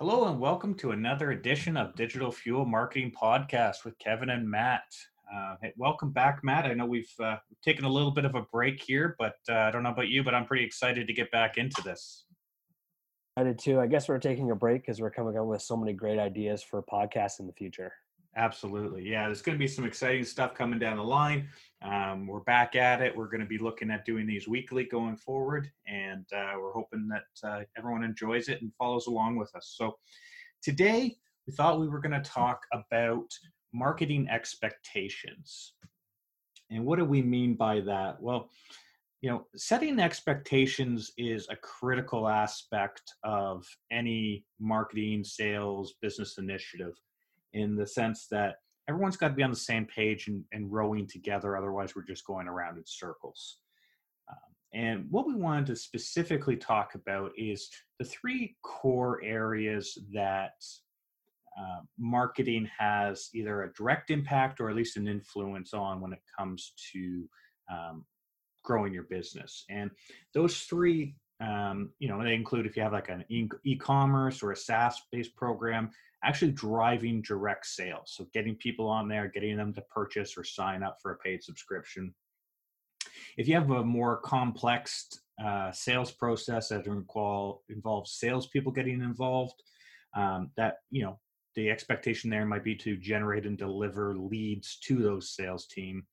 Hello and welcome to another edition of Digital Fuel Marketing Podcast with Kevin and Matt. Uh, hey, welcome back, Matt. I know we've uh, taken a little bit of a break here, but uh, I don't know about you, but I'm pretty excited to get back into this. I did too. I guess we're taking a break because we're coming up with so many great ideas for podcasts in the future. Absolutely. Yeah, there's going to be some exciting stuff coming down the line. Um, we're back at it. We're going to be looking at doing these weekly going forward, and uh, we're hoping that uh, everyone enjoys it and follows along with us. So, today we thought we were going to talk about marketing expectations. And what do we mean by that? Well, you know, setting expectations is a critical aspect of any marketing, sales, business initiative in the sense that everyone's got to be on the same page and, and rowing together. Otherwise, we're just going around in circles. Um, and what we wanted to specifically talk about is the three core areas that uh, marketing has either a direct impact or at least an influence on when it comes to um, growing your business. And those three, um, you know, they include if you have like an e-commerce or a SaaS-based program, actually driving direct sales. So getting people on there, getting them to purchase or sign up for a paid subscription. If you have a more complex uh, sales process that involves salespeople getting involved, um, that you know the expectation there might be to generate and deliver leads to those sales team,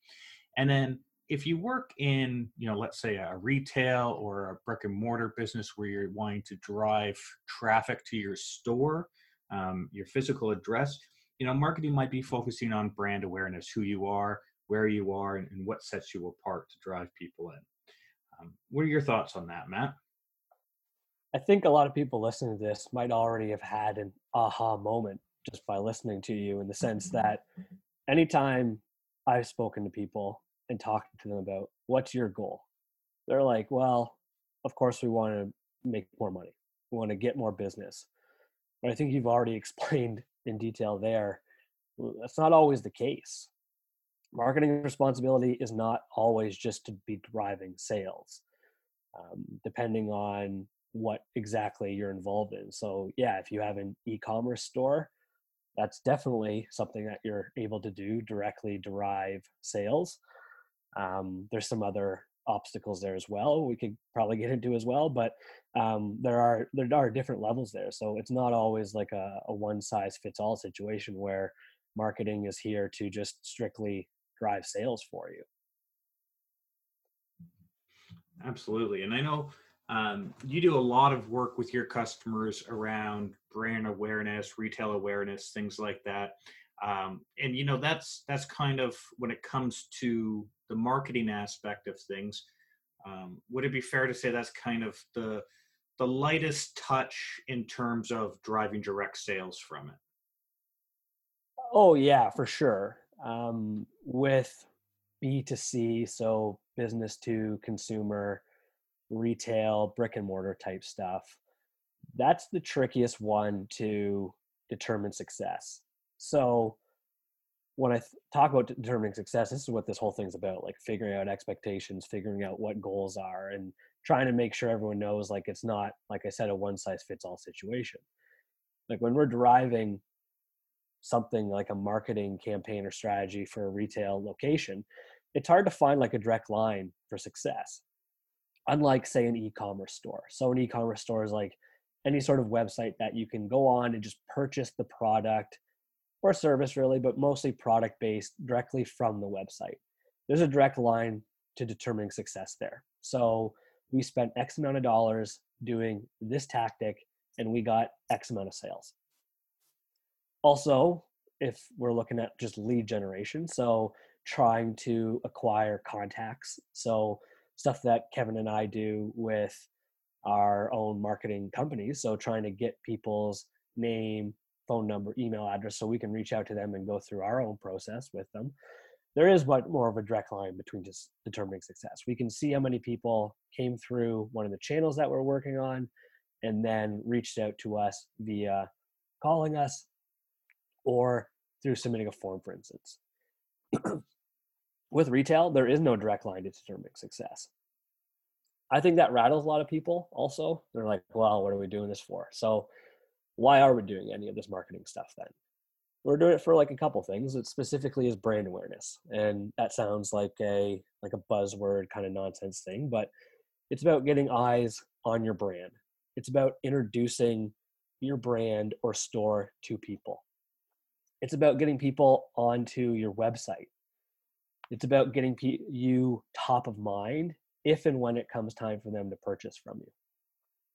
and then if you work in you know let's say a retail or a brick and mortar business where you're wanting to drive traffic to your store um, your physical address, you know, marketing might be focusing on brand awareness, who you are, where you are, and, and what sets you apart to drive people in. Um, what are your thoughts on that, Matt? I think a lot of people listening to this might already have had an aha moment just by listening to you in the sense that anytime I've spoken to people and talked to them about what's your goal, they're like, well, of course we want to make more money. We want to get more business. But I think you've already explained in detail there. That's not always the case. Marketing responsibility is not always just to be driving sales, um, depending on what exactly you're involved in. So, yeah, if you have an e commerce store, that's definitely something that you're able to do directly derive sales. Um, there's some other obstacles there as well we could probably get into as well but um, there are there are different levels there so it's not always like a, a one size fits all situation where marketing is here to just strictly drive sales for you. Absolutely and i know um, you do a lot of work with your customers around brand awareness retail awareness things like that um, and you know that's that's kind of when it comes to the marketing aspect of things um, would it be fair to say that's kind of the the lightest touch in terms of driving direct sales from it? Oh yeah for sure. Um, with b2c so business to consumer retail brick and mortar type stuff that's the trickiest one to determine success. So when I th- talk about determining success, this is what this whole thing's about, like figuring out expectations, figuring out what goals are and trying to make sure everyone knows like it's not like I said a one size fits all situation. Like when we're driving something like a marketing campaign or strategy for a retail location, it's hard to find like a direct line for success. Unlike say an e-commerce store. So an e-commerce store is like any sort of website that you can go on and just purchase the product or service really, but mostly product based directly from the website. There's a direct line to determining success there. So we spent X amount of dollars doing this tactic and we got X amount of sales. Also, if we're looking at just lead generation, so trying to acquire contacts, so stuff that Kevin and I do with our own marketing companies, so trying to get people's name, phone number, email address, so we can reach out to them and go through our own process with them. There is what more of a direct line between just determining success. We can see how many people came through one of the channels that we're working on and then reached out to us via calling us or through submitting a form, for instance. With retail, there is no direct line to determining success. I think that rattles a lot of people also. They're like, well, what are we doing this for? So why are we doing any of this marketing stuff then? We're doing it for like a couple things. It specifically is brand awareness, and that sounds like a like a buzzword kind of nonsense thing, but it's about getting eyes on your brand. It's about introducing your brand or store to people. It's about getting people onto your website. It's about getting pe- you top of mind if and when it comes time for them to purchase from you.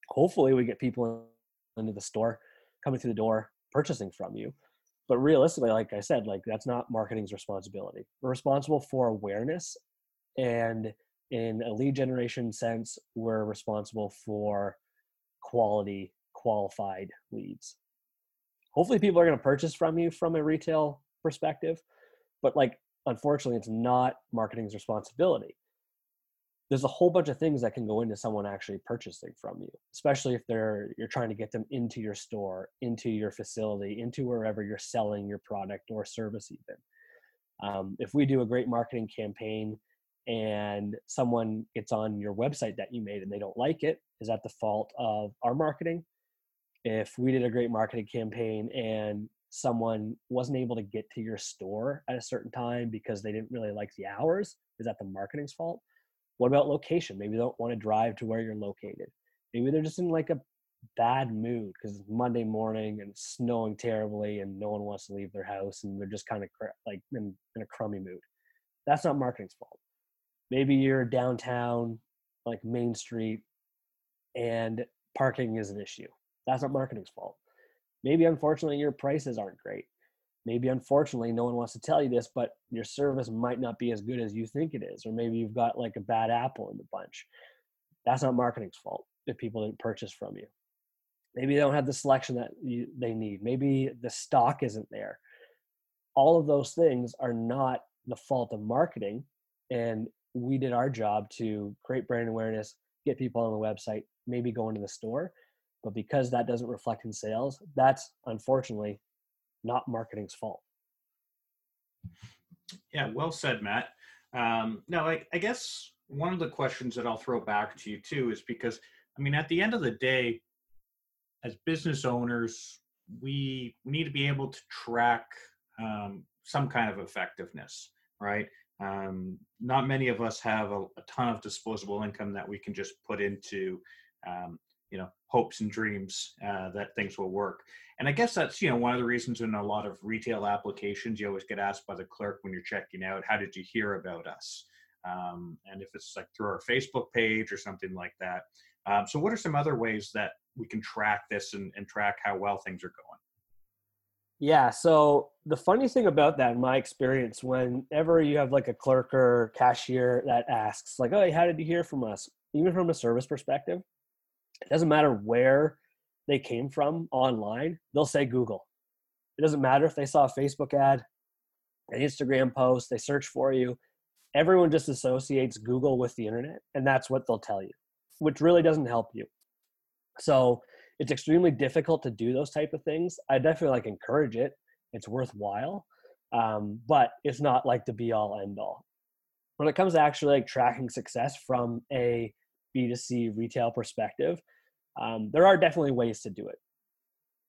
Hopefully, we get people into the store, coming through the door, purchasing from you. But realistically, like I said, like that's not marketing's responsibility. We're responsible for awareness, and in a lead generation sense, we're responsible for quality, qualified leads. Hopefully, people are going to purchase from you from a retail perspective, but like unfortunately, it's not marketing's responsibility there's a whole bunch of things that can go into someone actually purchasing from you especially if they're you're trying to get them into your store into your facility into wherever you're selling your product or service even um, if we do a great marketing campaign and someone gets on your website that you made and they don't like it is that the fault of our marketing? If we did a great marketing campaign and someone wasn't able to get to your store at a certain time because they didn't really like the hours is that the marketing's fault what about location? Maybe they don't want to drive to where you're located. Maybe they're just in like a bad mood because it's Monday morning and it's snowing terribly and no one wants to leave their house and they're just kind of cr- like in, in a crummy mood. That's not marketing's fault. Maybe you're downtown, like Main Street, and parking is an issue. That's not marketing's fault. Maybe unfortunately your prices aren't great maybe unfortunately no one wants to tell you this but your service might not be as good as you think it is or maybe you've got like a bad apple in the bunch. That's not marketing's fault if people didn't purchase from you. Maybe they don't have the selection that you, they need. Maybe the stock isn't there. All of those things are not the fault of marketing and we did our job to create brand awareness get people on the website maybe go into the store but because that doesn't reflect in sales that's unfortunately not marketing's fault. Yeah, well said, Matt. Um, now, I, I guess one of the questions that I'll throw back to you too is because, I mean, at the end of the day, as business owners, we, we need to be able to track um, some kind of effectiveness, right? Um, not many of us have a, a, ton of disposable income that we can just put into um, you know hopes and dreams uh, that things will work. And i guess that's you know one of the reasons in a lot of retail applications you always get asked by the clerk when you're checking out how did you hear about us? Um, and if it's like through our facebook page or something like that. Um, so what are some other ways that we can track this and, and track how well things are going? Yeah so the funny thing about that in my experience whenever you have like a clerk or cashier that asks like oh how did you hear from us? Even from a service perspective it doesn't matter where they came from online, they'll say Google. It doesn't matter if they saw a Facebook ad, an Instagram post, they search for you. Everyone just associates Google with the internet, and that's what they'll tell you, which really doesn't help you. So it's extremely difficult to do those type of things. I definitely like encourage it. It's worthwhile, um, but it's not like the be all end all. When it comes to actually like tracking success from a B2C retail perspective, um, there are definitely ways to do it.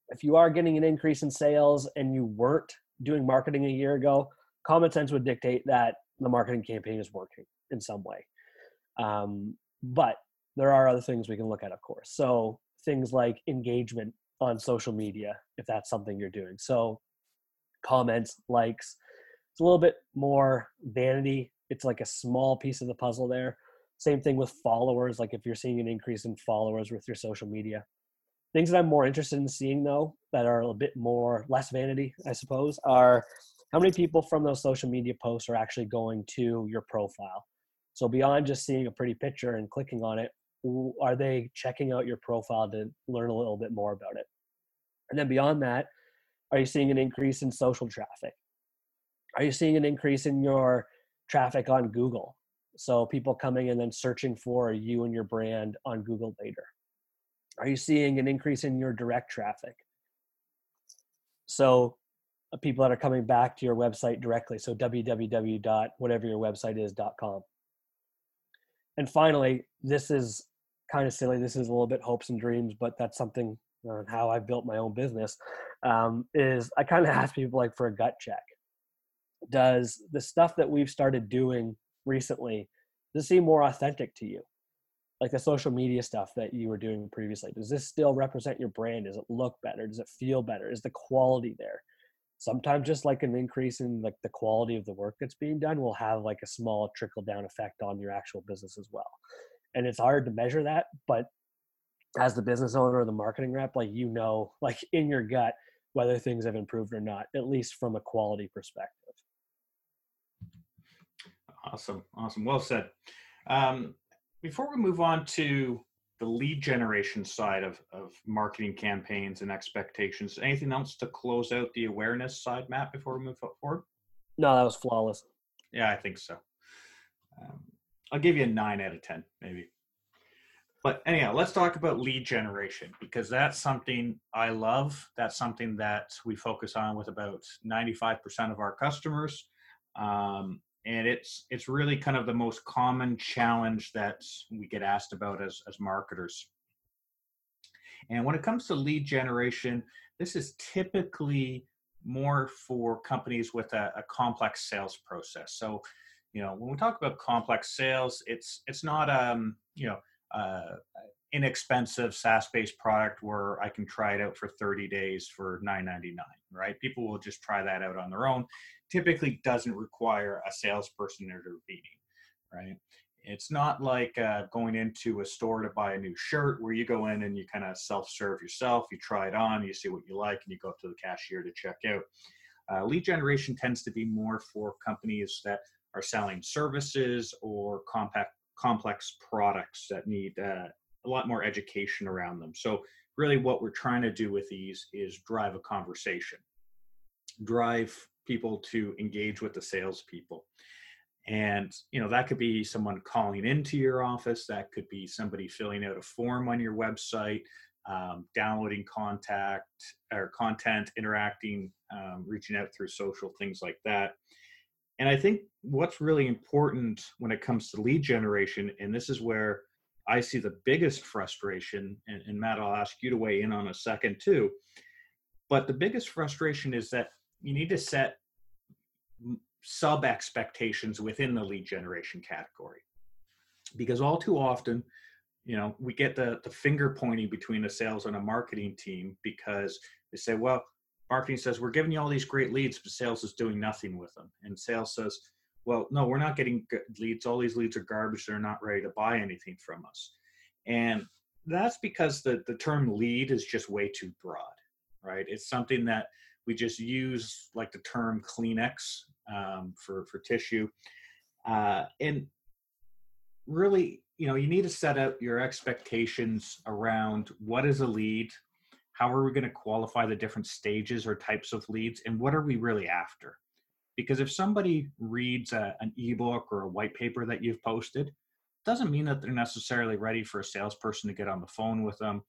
If you are getting an increase in sales and you weren't doing marketing a year ago, common sense would dictate that the marketing campaign is working in some way. Um, but there are other things we can look at, of course. So things like engagement on social media, if that's something you're doing. So comments, likes, it's a little bit more vanity. It's like a small piece of the puzzle there. Same thing with followers, like if you're seeing an increase in followers with your social media. Things that I'm more interested in seeing though, that are a bit more less vanity, I suppose, are how many people from those social media posts are actually going to your profile. So beyond just seeing a pretty picture and clicking on it, are they checking out your profile to learn a little bit more about it? And then beyond that, are you seeing an increase in social traffic? Are you seeing an increase in your traffic on Google? So people coming and then searching for you and your brand on Google later. Are you seeing an increase in your direct traffic? So uh, people that are coming back to your website directly. So www.whatever your website is.com. And finally, this is kind of silly. This is a little bit hopes and dreams, but that's something on how I built my own business um, is I kind of ask people like for a gut check. Does the stuff that we've started doing recently does it seem more authentic to you? Like the social media stuff that you were doing previously, does this still represent your brand? Does it look better? Does it feel better? Is the quality there? Sometimes just like an increase in like the quality of the work that's being done will have like a small trickle down effect on your actual business as well. And it's hard to measure that, but as the business owner or the marketing rep, like you know, like in your gut, whether things have improved or not, at least from a quality perspective. Awesome. Awesome. Well said. Um, before we move on to the lead generation side of, of marketing campaigns and expectations, anything else to close out the awareness side, Matt, before we move forward? No, that was flawless. Yeah, I think so. Um, I'll give you a nine out of 10, maybe. But anyhow, let's talk about lead generation because that's something I love. That's something that we focus on with about 95% of our customers. Um, and it's it's really kind of the most common challenge that we get asked about as as marketers. And when it comes to lead generation this is typically more for companies with a, a complex sales process. So you know when we talk about complex sales it's it's not um you know uh, inexpensive SaaS-based product where I can try it out for 30 days for 9.99, right? People will just try that out on their own. Typically, doesn't require a salesperson intervening, right? It's not like uh, going into a store to buy a new shirt where you go in and you kind of self-serve yourself. You try it on, you see what you like, and you go up to the cashier to check out. Uh, lead generation tends to be more for companies that are selling services or compact complex products that need uh, a lot more education around them. So really what we're trying to do with these is drive a conversation, drive people to engage with the salespeople. And you know that could be someone calling into your office. That could be somebody filling out a form on your website, um, downloading contact or content, interacting, um, reaching out through social things like that. And I think what's really important when it comes to lead generation, and this is where I see the biggest frustration, and, and Matt, I'll ask you to weigh in on a second too. But the biggest frustration is that you need to set sub expectations within the lead generation category. Because all too often, you know, we get the, the finger pointing between a sales and a marketing team because they say, well, marketing says, we're giving you all these great leads, but sales is doing nothing with them. And sales says, well, no, we're not getting leads. All these leads are garbage. They're not ready to buy anything from us. And that's because the, the term lead is just way too broad, right? It's something that we just use like the term Kleenex um, for, for tissue. Uh, and really, you know, you need to set up your expectations around what is a lead, how are we going to qualify the different stages or types of leads, and what are we really after? Because if somebody reads a, an ebook or a white paper that you've posted, doesn't mean that they're necessarily ready for a salesperson to get on the phone with them,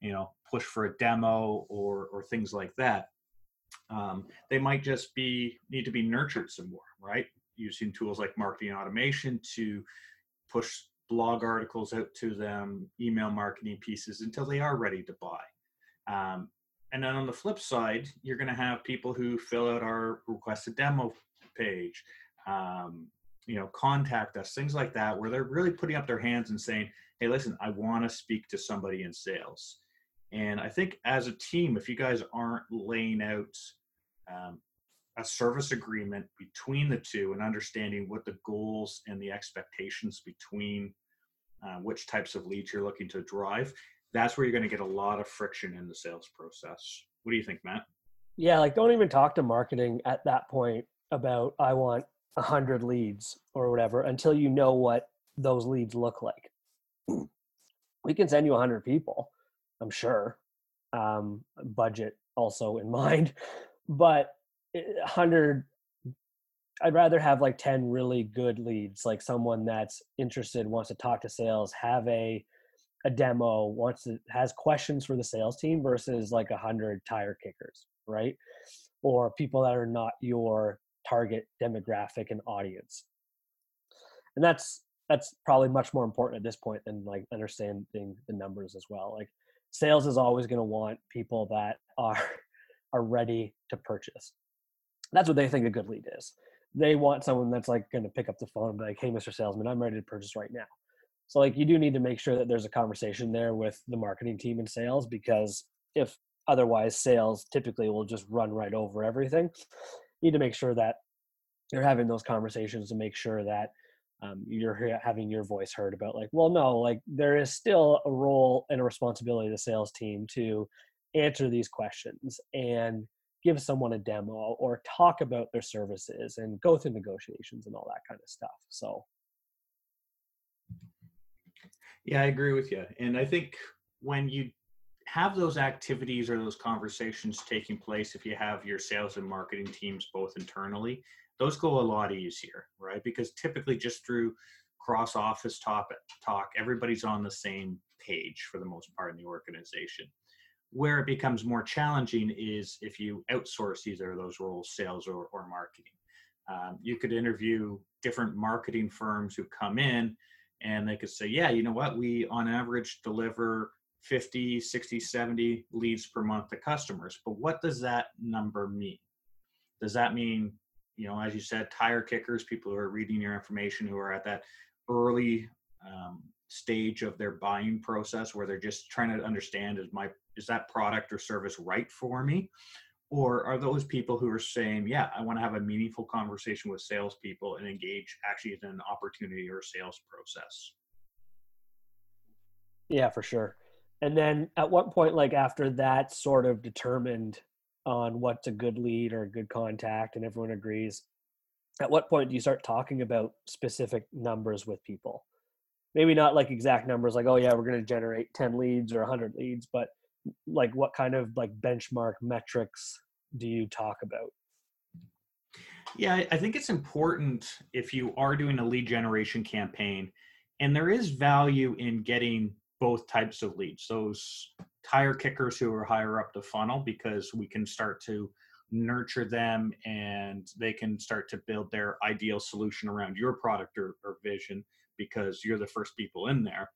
you know, push for a demo or or things like that. Um, they might just be need to be nurtured some more, right? Using tools like marketing automation to push blog articles out to them, email marketing pieces until they are ready to buy. Um, and then on the flip side, you're going to have people who fill out our request a demo page, um, you know, contact us, things like that, where they're really putting up their hands and saying, hey, listen, I want to speak to somebody in sales. And I think as a team, if you guys aren't laying out um, a service agreement between the two and understanding what the goals and the expectations between uh, which types of leads you're looking to drive, that's where you're going to get a lot of friction in the sales process. What do you think, Matt? Yeah, like don't even talk to marketing at that point about I want a hundred leads or whatever until you know what those leads look like. We can send you a hundred people, I'm sure. Um, budget also in mind, but a hundred. I'd rather have like ten really good leads, like someone that's interested, wants to talk to sales, have a a demo wants to has questions for the sales team versus like a hundred tire kickers, right? Or people that are not your target demographic and audience. And that's that's probably much more important at this point than like understanding the numbers as well. Like sales is always going to want people that are are ready to purchase. That's what they think a good lead is. They want someone that's like going to pick up the phone and be like, "Hey, Mr. Salesman, I'm ready to purchase right now." So like you do need to make sure that there's a conversation there with the marketing team and sales because if otherwise sales typically will just run right over everything. You need to make sure that you're having those conversations to make sure that um, you're having your voice heard about like well no like there is still a role and a responsibility of the sales team to answer these questions and give someone a demo or talk about their services and go through negotiations and all that kind of stuff so yeah i agree with you and i think when you have those activities or those conversations taking place if you have your sales and marketing teams both internally those go a lot easier right? Because typically just through cross office talk talk everybody's on the same page for the most part in the organization. Where it becomes more challenging is if you outsource either of those roles sales or, or marketing. Um, you could interview different marketing firms who come in and they could say yeah you know what we on average deliver 50, 60, 70 leads per month to customers. But what does that number mean? Does that mean, you know, as you said, tire kickers, people who are reading your information, who are at that early um, stage of their buying process where they're just trying to understand is my is that product or service right for me? Or are those people who are saying, yeah, I want to have a meaningful conversation with salespeople and engage actually in an opportunity or sales process? Yeah, for sure and then at what point like after that sort of determined on what's a good lead or a good contact and everyone agrees at what point do you start talking about specific numbers with people maybe not like exact numbers like oh yeah we're going to generate 10 leads or 100 leads but like what kind of like benchmark metrics do you talk about? Yeah i think it's important if you are doing a lead generation campaign and there is value in getting both types of leads those tire kickers who are higher up the funnel because we can start to nurture them and they can start to build their ideal solution around your product or, or vision because you're the first people in there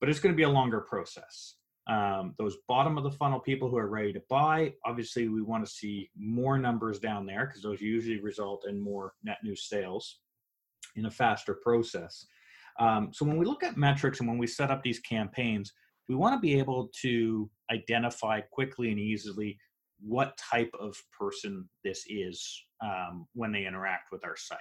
but it's going to be a longer process um, those bottom of the funnel people who are ready to buy obviously we want to see more numbers down there because those usually result in more net new sales in a faster process um, so when we look at metrics and when we set up these campaigns, we want to be able to identify quickly and easily what type of person this is um, when they interact with our site.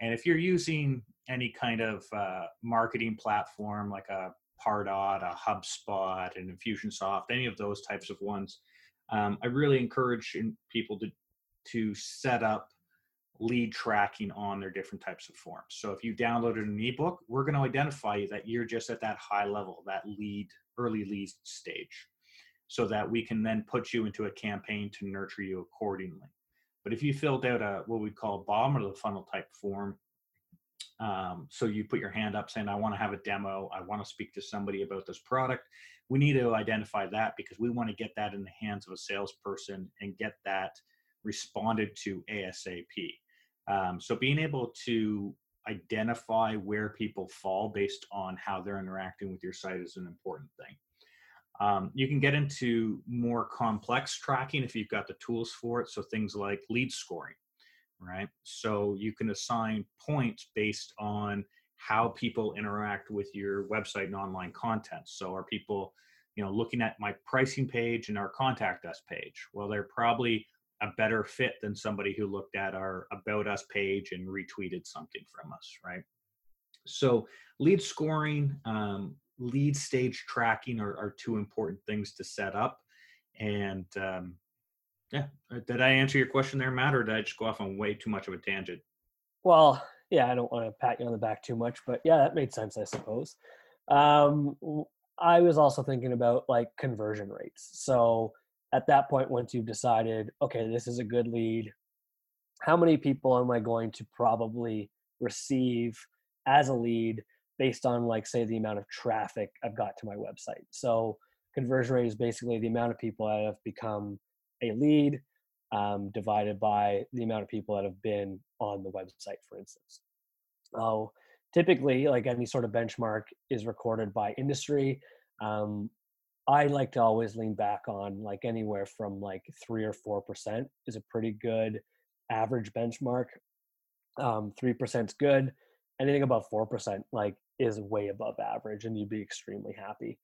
And if you're using any kind of uh, marketing platform like a Pardot, a HubSpot, an Infusionsoft, any of those types of ones, um, I really encourage people to to set up lead tracking on their different types of forms. So if you downloaded an ebook, we're going to identify that you're just at that high level, that lead, early lead stage, so that we can then put you into a campaign to nurture you accordingly. But if you filled out a what we call bottom of the funnel type form, um, so you put your hand up saying, I want to have a demo, I want to speak to somebody about this product. We need to identify that because we want to get that in the hands of a salesperson and get that responded to ASAP. Um, so being able to identify where people fall based on how they're interacting with your site is an important thing. Um, you can get into more complex tracking if you've got the tools for it. So things like lead scoring, right? So you can assign points based on how people interact with your website and online content. So are people, you know, looking at my pricing page and our contact us page? Well, they're probably a better fit than somebody who looked at our about us page and retweeted something from us right so lead scoring um, lead stage tracking are, are, two important things to set up and um, yeah uh, did i answer your question there matt or did i just go off on way too much of a tangent? Well yeah i don't want to pat you on the back too much but yeah that made sense i suppose. Um, i was also thinking about like conversion rates. So at that point once you've decided okay this is a good lead how many people am i going to probably receive as a lead based on like say the amount of traffic i've got to my website? So conversion rate is basically the amount of people that have become a lead um, divided by the amount of people that have been on the website for instance oh typically like any sort of benchmark is recorded by industry um, I like to always lean back on like anywhere from like three or four percent is a pretty good average benchmark. Um, three percent is good. Anything above four percent like is way above average, and you'd be extremely happy.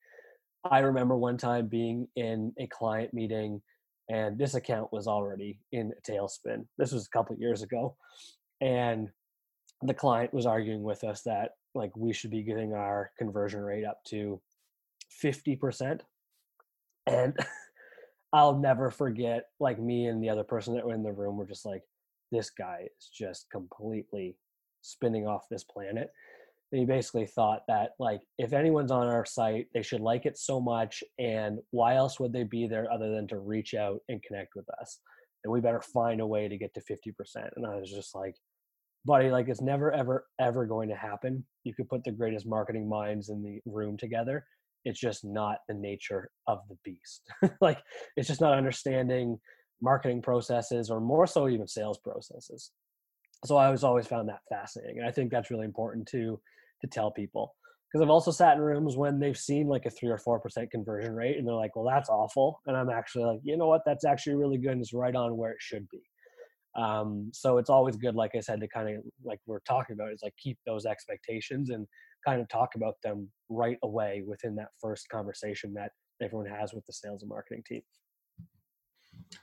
I remember one time being in a client meeting, and this account was already in a tailspin. This was a couple years ago, and the client was arguing with us that like we should be getting our conversion rate up to 50% and I'll never forget, like me and the other person that were in the room were just like, this guy is just completely spinning off this planet. He basically thought that, like, if anyone's on our site, they should like it so much. And why else would they be there other than to reach out and connect with us? And we better find a way to get to 50%. And I was just like, buddy, like, it's never, ever, ever going to happen. You could put the greatest marketing minds in the room together it's just not the nature of the beast like it's just not understanding marketing processes or more so even sales processes so i was always found that fascinating and i think that's really important to to tell people because i've also sat in rooms when they've seen like a three or four percent conversion rate and they're like well that's awful and i'm actually like you know what that's actually really good and it's right on where it should be um, so it's always good like i said to kind of like we're talking about is like keep those expectations and kind of talk about them right away within that first conversation that everyone has with the sales and marketing team.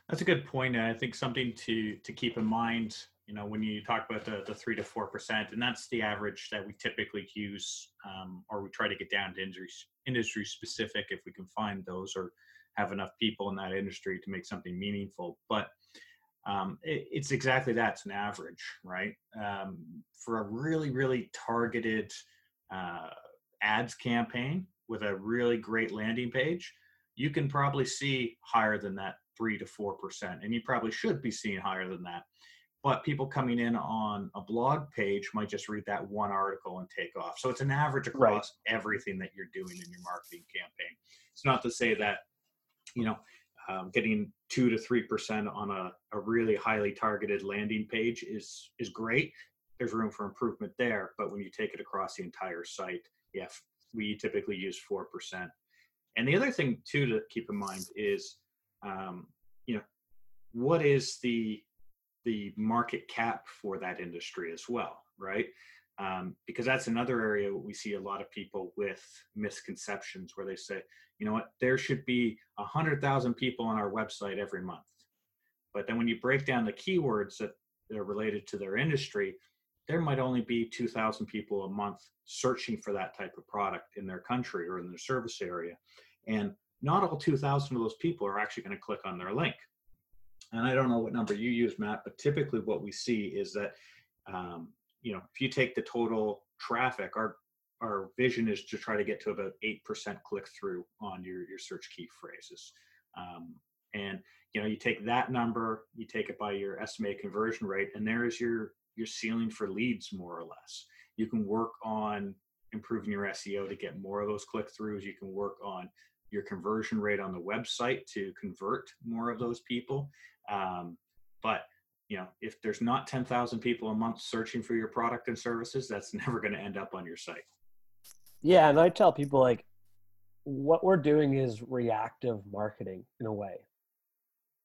That's a good point, and I think something to to keep in mind. You know, when you talk about the, the three to four percent, and that's the average that we typically use, um, or we try to get down to industry industry specific if we can find those, or have enough people in that industry to make something meaningful. But um, it, it's exactly that's an average, right? Um, for a really, really targeted uh, ads campaign with a really great landing page, you can probably see higher than that three to four percent, and you probably should be seeing higher than that. But people coming in on a blog page might just read that one article and take off. So it's an average across right. everything that you're doing in your marketing campaign. It's not to say that you know um, getting two to three percent on a, a really highly targeted landing page is is great there's room for improvement there. But when you take it across the entire site, yeah, we typically use 4%. And the other thing too to keep in mind is, um, you know, what is the the market cap for that industry as well, right? Um, because that's another area we see a lot of people with misconceptions where they say, you know what, there should be a hundred thousand people on our website every month. But then when you break down the keywords that are related to their industry, there might only be 2,000 people a month searching for that type of product in their country or in their service area. And not all 2,000 of those people are actually going to click on their link. And I don't know what number you use, Matt, but typically what we see is that, um, you know, if you take the total traffic, our our vision is to try to get to about 8% click through on your, your search key phrases. Um, and, you know, you take that number, you take it by your estimated conversion rate, and there is your your ceiling for leads more or less. You can work on improving your SEO to get more of those click throughs. You can work on your conversion rate on the website to convert more of those people. Um, but you know, if there's not 10,000 people a month searching for your product and services, that's never going to end up on your site. Yeah, and I tell people like what we're doing is reactive marketing in a way.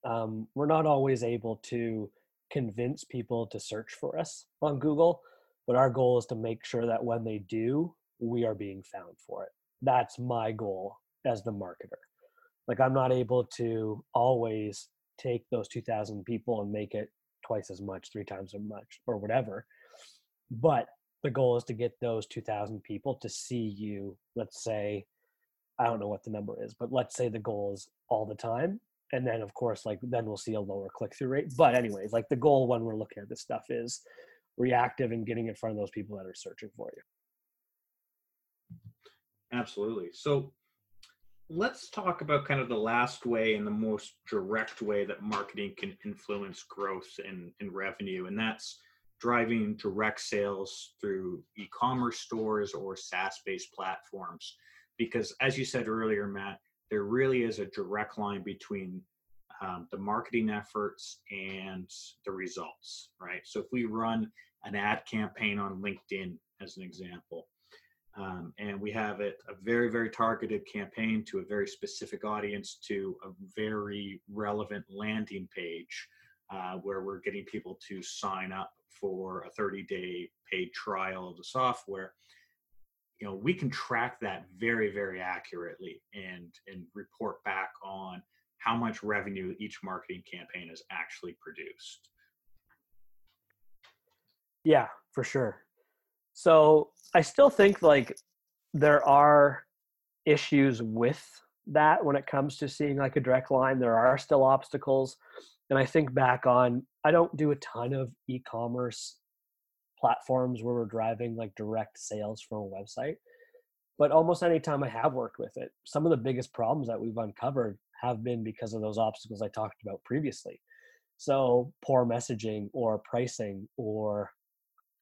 Um, we're not always able to convince people to search for us on Google, but our goal is to make sure that when they do, we are being found for it. That's my goal as the marketer. Like I'm not able to always take those 2000 people and make it twice as much, three times as much or whatever. But the goal is to get those 2000 people to see you, let's say I don't know what the number is, but let's say the goal is all the time and then of course like then we'll see a lower click-through rate but anyways like the goal when we're looking at this stuff is reactive and getting in front of those people that are searching for you absolutely so let's talk about kind of the last way and the most direct way that marketing can influence growth and, and revenue and that's driving direct sales through e-commerce stores or SaaS-based platforms because as you said earlier matt there really is a direct line between um, the marketing efforts and the results, right? So if we run an ad campaign on LinkedIn, as an example, Um, and we have it a very, very targeted campaign to a very specific audience to a very relevant landing page uh, where we're getting people to sign up for a 30 day paid trial of the software. You know we can track that very very accurately and and report back on how much revenue each marketing campaign has actually produced. Yeah for sure so i still think like there are issues with that when it comes to seeing like a direct line. There are still obstacles and i think back on i don't do a ton of e-commerce platforms where we're driving like direct sales from a website but almost any time i have worked with it some of the biggest problems that we've uncovered have been because of those obstacles i talked about previously. So poor messaging or pricing or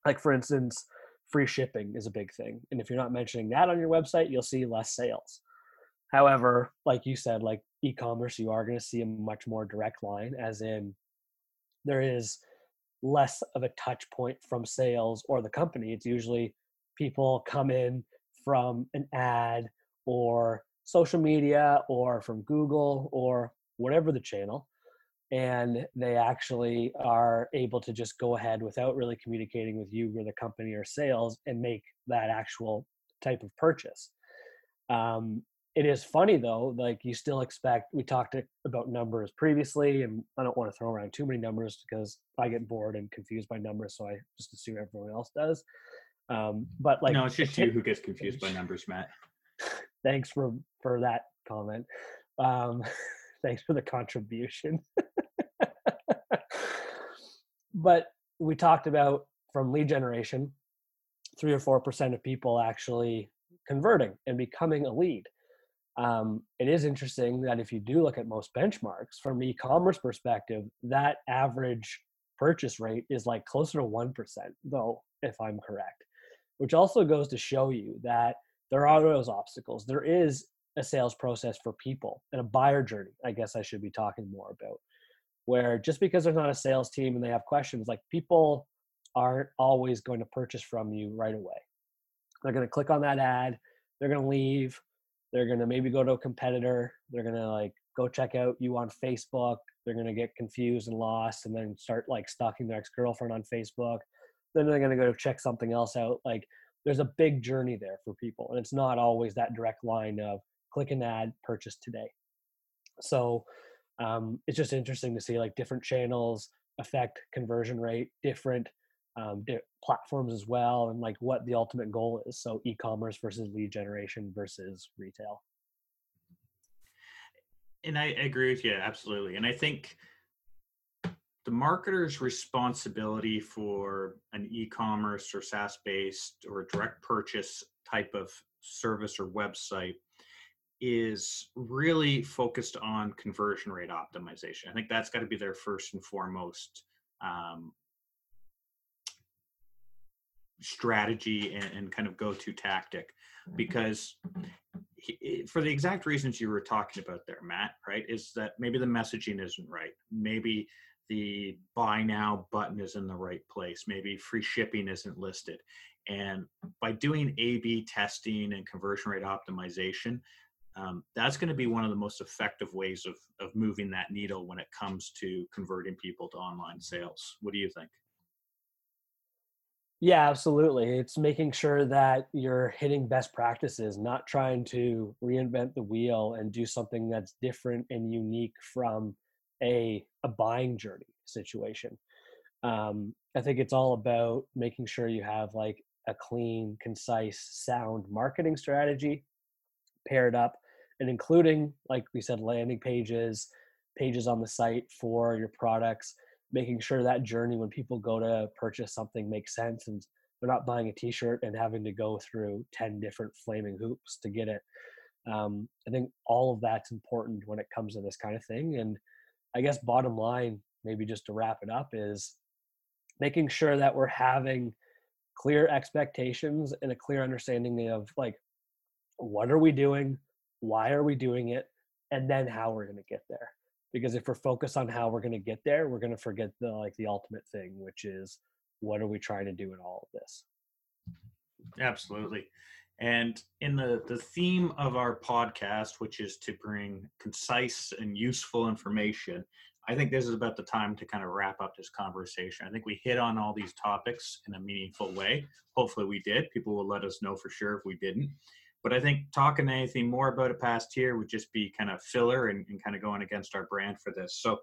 like for instance free shipping is a big thing and if you're not mentioning that on your website you'll see less sales. However like you said like e-commerce you are going to see a much more direct line as in there is less of a touch point from sales or the company. It's usually people come in from an ad or social media or from google or whatever the channel and they actually are able to just go ahead without really communicating with you or the company or sales and make that actual type of purchase. Um, it is funny though like you still expect we talked about numbers previously and i don't want to throw around too many numbers because i get bored and confused by numbers so i just assume everyone else does. Um, but like no it's just you who gets confused by numbers matt. thanks for for that comment. Um, thanks for the contribution. But we talked about from lead generation three or four percent of people actually converting and becoming a lead. Um, it is interesting that if you do look at most benchmarks from e-commerce perspective that average purchase rate is like closer to 1% though if i'm correct which also goes to show you that there are those obstacles. There is a sales process for people and a buyer journey i guess i should be talking more about where just because there's not a sales team and they have questions like people aren't always going to purchase from you right away. They're going to click on that ad they're going to leave they're going to maybe go to a competitor they're going to like go check out you on facebook they're going to get confused and lost and then start like stalking their ex-girlfriend on facebook then they're going to go check something else out like there's a big journey there for people and it's not always that direct line of click an ad purchase today. So um, it's just interesting to see like different channels affect conversion rate different um, platforms as well and like what the ultimate goal is. So e-commerce versus lead generation versus retail. And i agree with you absolutely. And i think the marketer's responsibility for an e-commerce or SaaS based or direct purchase type of service or website is really focused on conversion rate optimization. I think that's got to be their first and foremost um, strategy and, and, kind of go-to tactic mm-hmm. because he, for the exact reasons you were talking about there matt right is that maybe the messaging isn't right maybe the buy now button is in the right place. Maybe free shipping isn't listed. And by doing A B testing and conversion rate optimization, um, that's going to be one of the most effective ways of, of moving that needle when it comes to converting people to online sales. What do you think? Yeah, absolutely. It's making sure that you're hitting best practices, not trying to reinvent the wheel and do something that's different and unique from a a buying journey situation. Um, I think it's all about making sure you have like a clean, concise, sound marketing strategy paired up and including, like we said, landing pages, pages on the site for your products, making sure that journey when people go to purchase something makes sense and they're not buying a t-shirt and having to go through 10 different flaming hoops to get it. Um, I think all of that's important when it comes to this kind of thing. And I guess bottom line, maybe just to wrap it up, is making sure that we're having clear expectations and a clear understanding of like what are we doing, why are we doing it, and then how we're going to get there. Because if we're focused on how we're going to get there, we're going to forget the like the ultimate thing, which is what are we trying to do in all of this. Absolutely. And in the, the theme of our podcast, which is to bring concise and useful information, I think this is about the time to kind of wrap up this conversation. I think we hit on all these topics in a meaningful way. Hopefully, we did. People will let us know for sure if we didn't. But I think talking anything more about it past here would just be kind of filler and, and kind of going against our brand for this. So,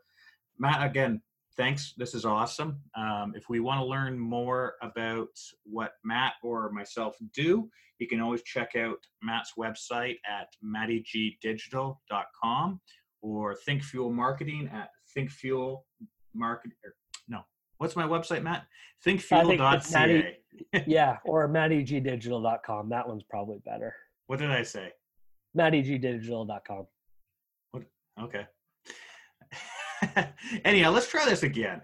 Matt, again, thanks. This is awesome. Um, if we want to learn more about what Matt or myself do, you can always check out Matt's website at mattygdigital.com or Think Fuel Marketing at Think Fuel Market. Or, no, what's my website, Matt? Thinkfuel.ca. yeah, or mattygdigital.com. That one's probably better. What did I say? mattygdigital.com. What? Okay. Anyhow, let's try this again.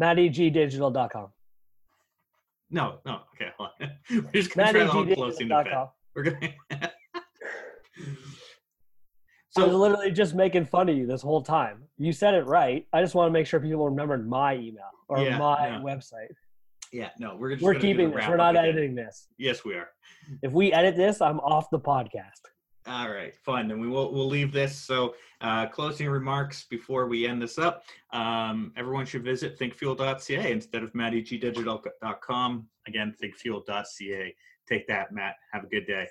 mattygdigital.com. No, no. Okay, hold on. We're just gonna try the whole closing the bit. We're gonna. so I was literally just making fun of you this whole time. You said it right. I just want to make sure people remembered my email or Yeah, my yeah. website. Yeah, no, we're just We're keeping this. We're not again. editing this. Yes, we are. If we edit this, I'm off the podcast. All right, fine. Then we will we'll leave this. So, uh, closing remarks before we end this up. Um, everyone should visit thinkfuel.ca instead of mattygdigital.com. Again, thinkfuel.ca. Take that, Matt. Have a good day.